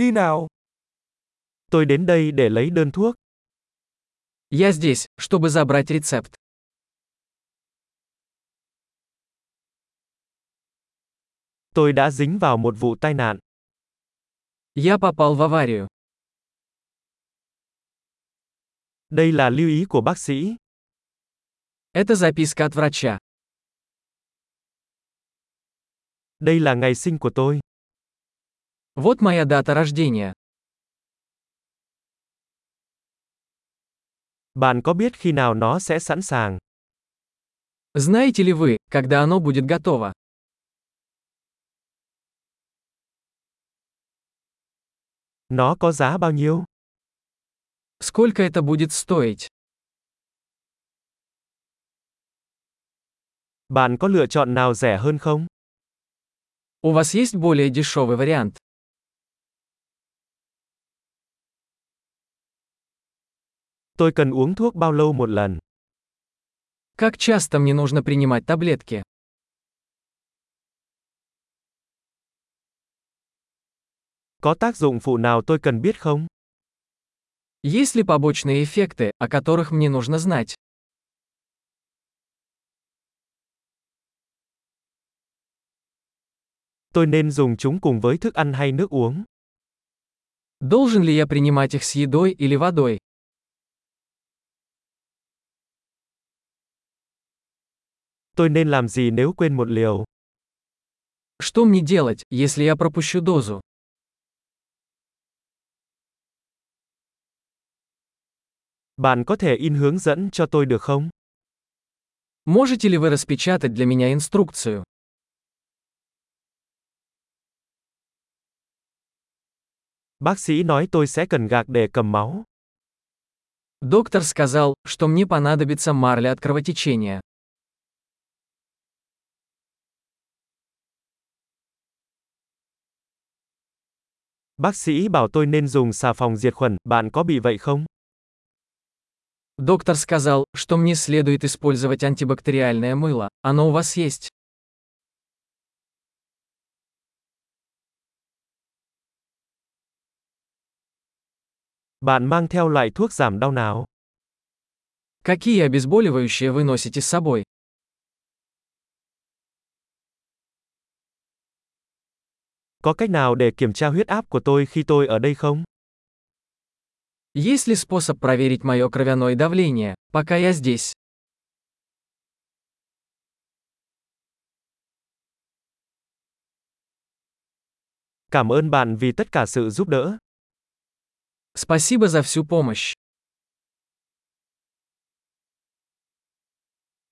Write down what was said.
Đi nào. Tôi đến đây để lấy đơn thuốc. Я здесь, чтобы забрать рецепт. Tôi đã dính vào một vụ tai nạn. Я попал в аварию. Đây là lưu ý của bác sĩ. Это записка от врача. Đây là ngày sinh của tôi. Вот моя дата рождения. Bạn có biết khi nào nó sẽ sẵn sàng? Знаете ли вы, когда оно будет готово? Nó có giá bao nhiêu? Сколько это будет стоить? Bạn có lựa chọn nào rẻ hơn không? У вас есть более дешевый вариант? Tôi cần uống thuốc bao lâu một lần? Как часто мне нужно принимать таблетки? Có tác dụng phụ nào tôi cần biết không? Есть ли побочные эффекты, о которых мне нужно знать? Tôi nên dùng chúng cùng với thức ăn hay nước uống? Должен ли я принимать их с едой или водой? Tôi nên làm gì nếu quên một liều? Что мне делать, если я пропущу дозу? Bạn có thể in hướng dẫn cho tôi được không? Можете ли вы распечатать для меня инструкцию? Bác sĩ nói tôi sẽ cần gạc để cầm máu. Доктор сказал, что мне понадобится марля от кровотечения. Bác sĩ bảo tôi nên dùng xà phòng diệt khuẩn, bạn có bị vậy không? Доктор сказал, что мне следует использовать антибактериальное мыло. Оно у вас есть? Bạn mang theo loại thuốc giảm đau nào? Какие обезболивающие вы носите с собой? Có cách nào để kiểm tra huyết áp của tôi khi tôi ở đây không? Есть ли способ проверить мое кровяное давление, пока я здесь? Cảm ơn bạn vì tất cả sự giúp đỡ. Спасибо за всю помощь.